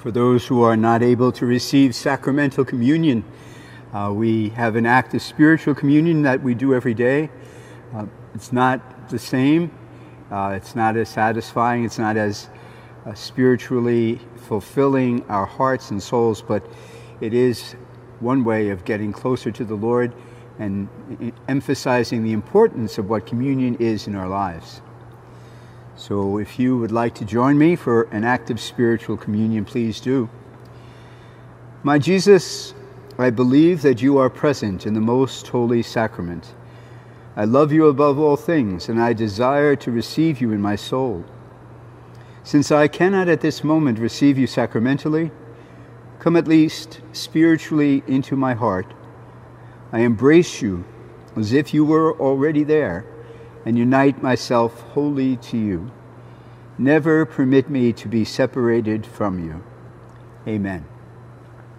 For those who are not able to receive sacramental communion, uh, we have an act of spiritual communion that we do every day. Uh, it's not the same, uh, it's not as satisfying, it's not as uh, spiritually fulfilling our hearts and souls, but it is one way of getting closer to the Lord and emphasizing the importance of what communion is in our lives. So if you would like to join me for an act of spiritual communion, please do. My Jesus, I believe that you are present in the most holy sacrament. I love you above all things, and I desire to receive you in my soul. Since I cannot at this moment receive you sacramentally, come at least spiritually into my heart. I embrace you as if you were already there and unite myself wholly to you. Never permit me to be separated from you. Amen.